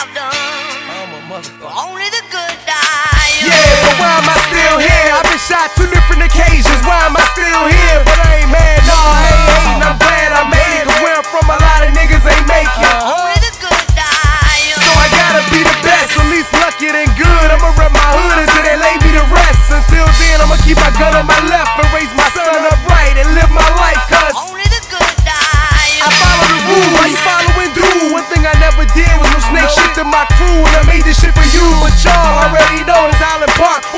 have done. I'm a motherfucker. Only the good die. Yeah, but why am I still here? I've been shot I made this shit for you, but y'all already know it's Island Park.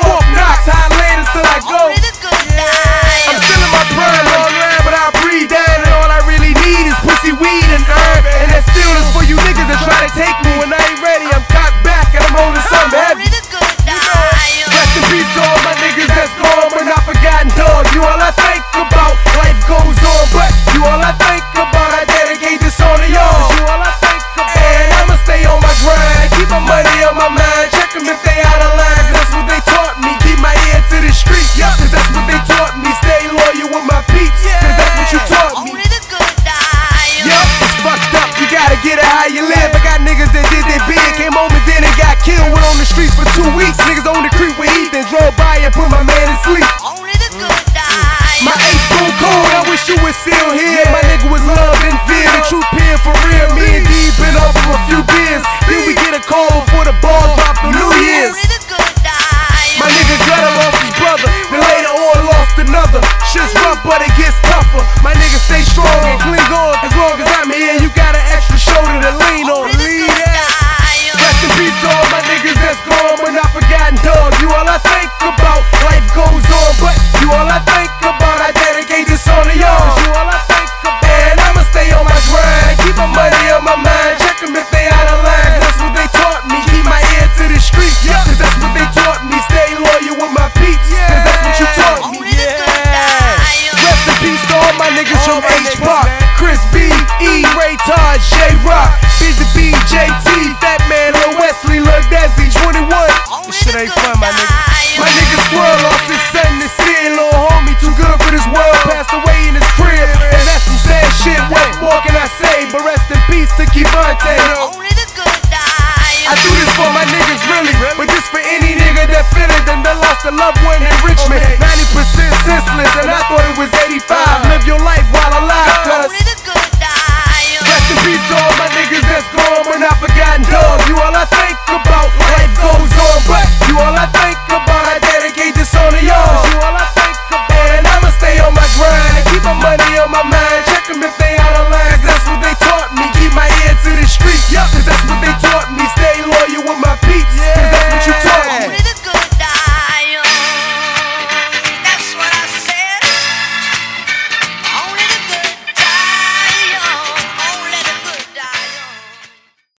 Shit's rough, but it gets tougher. My niggas stay strong and cling on. As long as I'm here, you got an extra shoulder to lean on. Lean ass. Rest in peace to my niggas that's gone, but not forgotten, dog. You all I Rod, J Rock, Busy B, JT, Fat Man, Lil Wesley, Lil Desi, 21. This shit ain't fun, my nigga. My nigga squirrel off his son to see, lil homie, too good for this world, passed away in his crib. And that's some sad shit, what more can I say? But rest in peace to Kevonte. I do this for my niggas, really, but this for any nigga that feel it, then they lost a loved one in Richmond. 90%